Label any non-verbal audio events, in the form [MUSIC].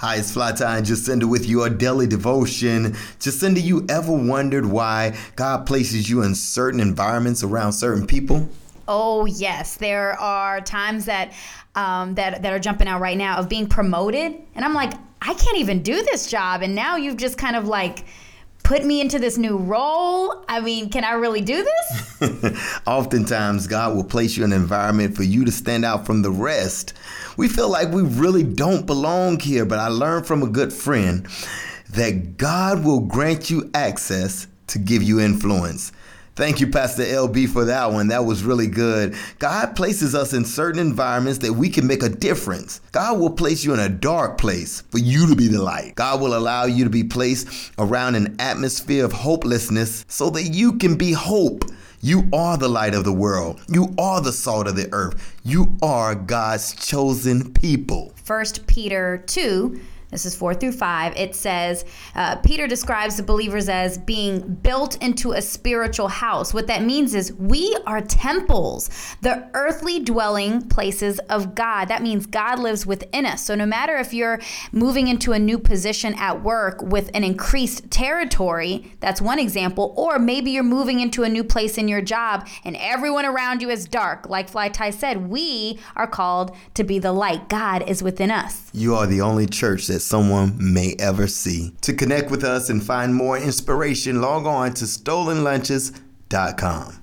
Hi, it's Flytie and Jacinda with your daily devotion. Jacinda, you ever wondered why God places you in certain environments around certain people? Oh yes, there are times that um, that that are jumping out right now of being promoted, and I'm like, I can't even do this job, and now you've just kind of like put me into this new role. I mean, can I really do this? [LAUGHS] Oftentimes, God will place you in an environment for you to stand out from the rest. We feel like we really don't belong here, but I learned from a good friend that God will grant you access to give you influence. Thank you, Pastor LB, for that one. That was really good. God places us in certain environments that we can make a difference. God will place you in a dark place for you to be the light. God will allow you to be placed around an atmosphere of hopelessness so that you can be hope. You are the light of the world. You are the salt of the earth. You are God's chosen people. First Peter 2 this is four through five. It says, uh, Peter describes the believers as being built into a spiritual house. What that means is we are temples, the earthly dwelling places of God. That means God lives within us. So no matter if you're moving into a new position at work with an increased territory, that's one example, or maybe you're moving into a new place in your job and everyone around you is dark. Like Fly Tie said, we are called to be the light. God is within us. You are the only church that that someone may ever see. To connect with us and find more inspiration, log on to stolenlunches.com.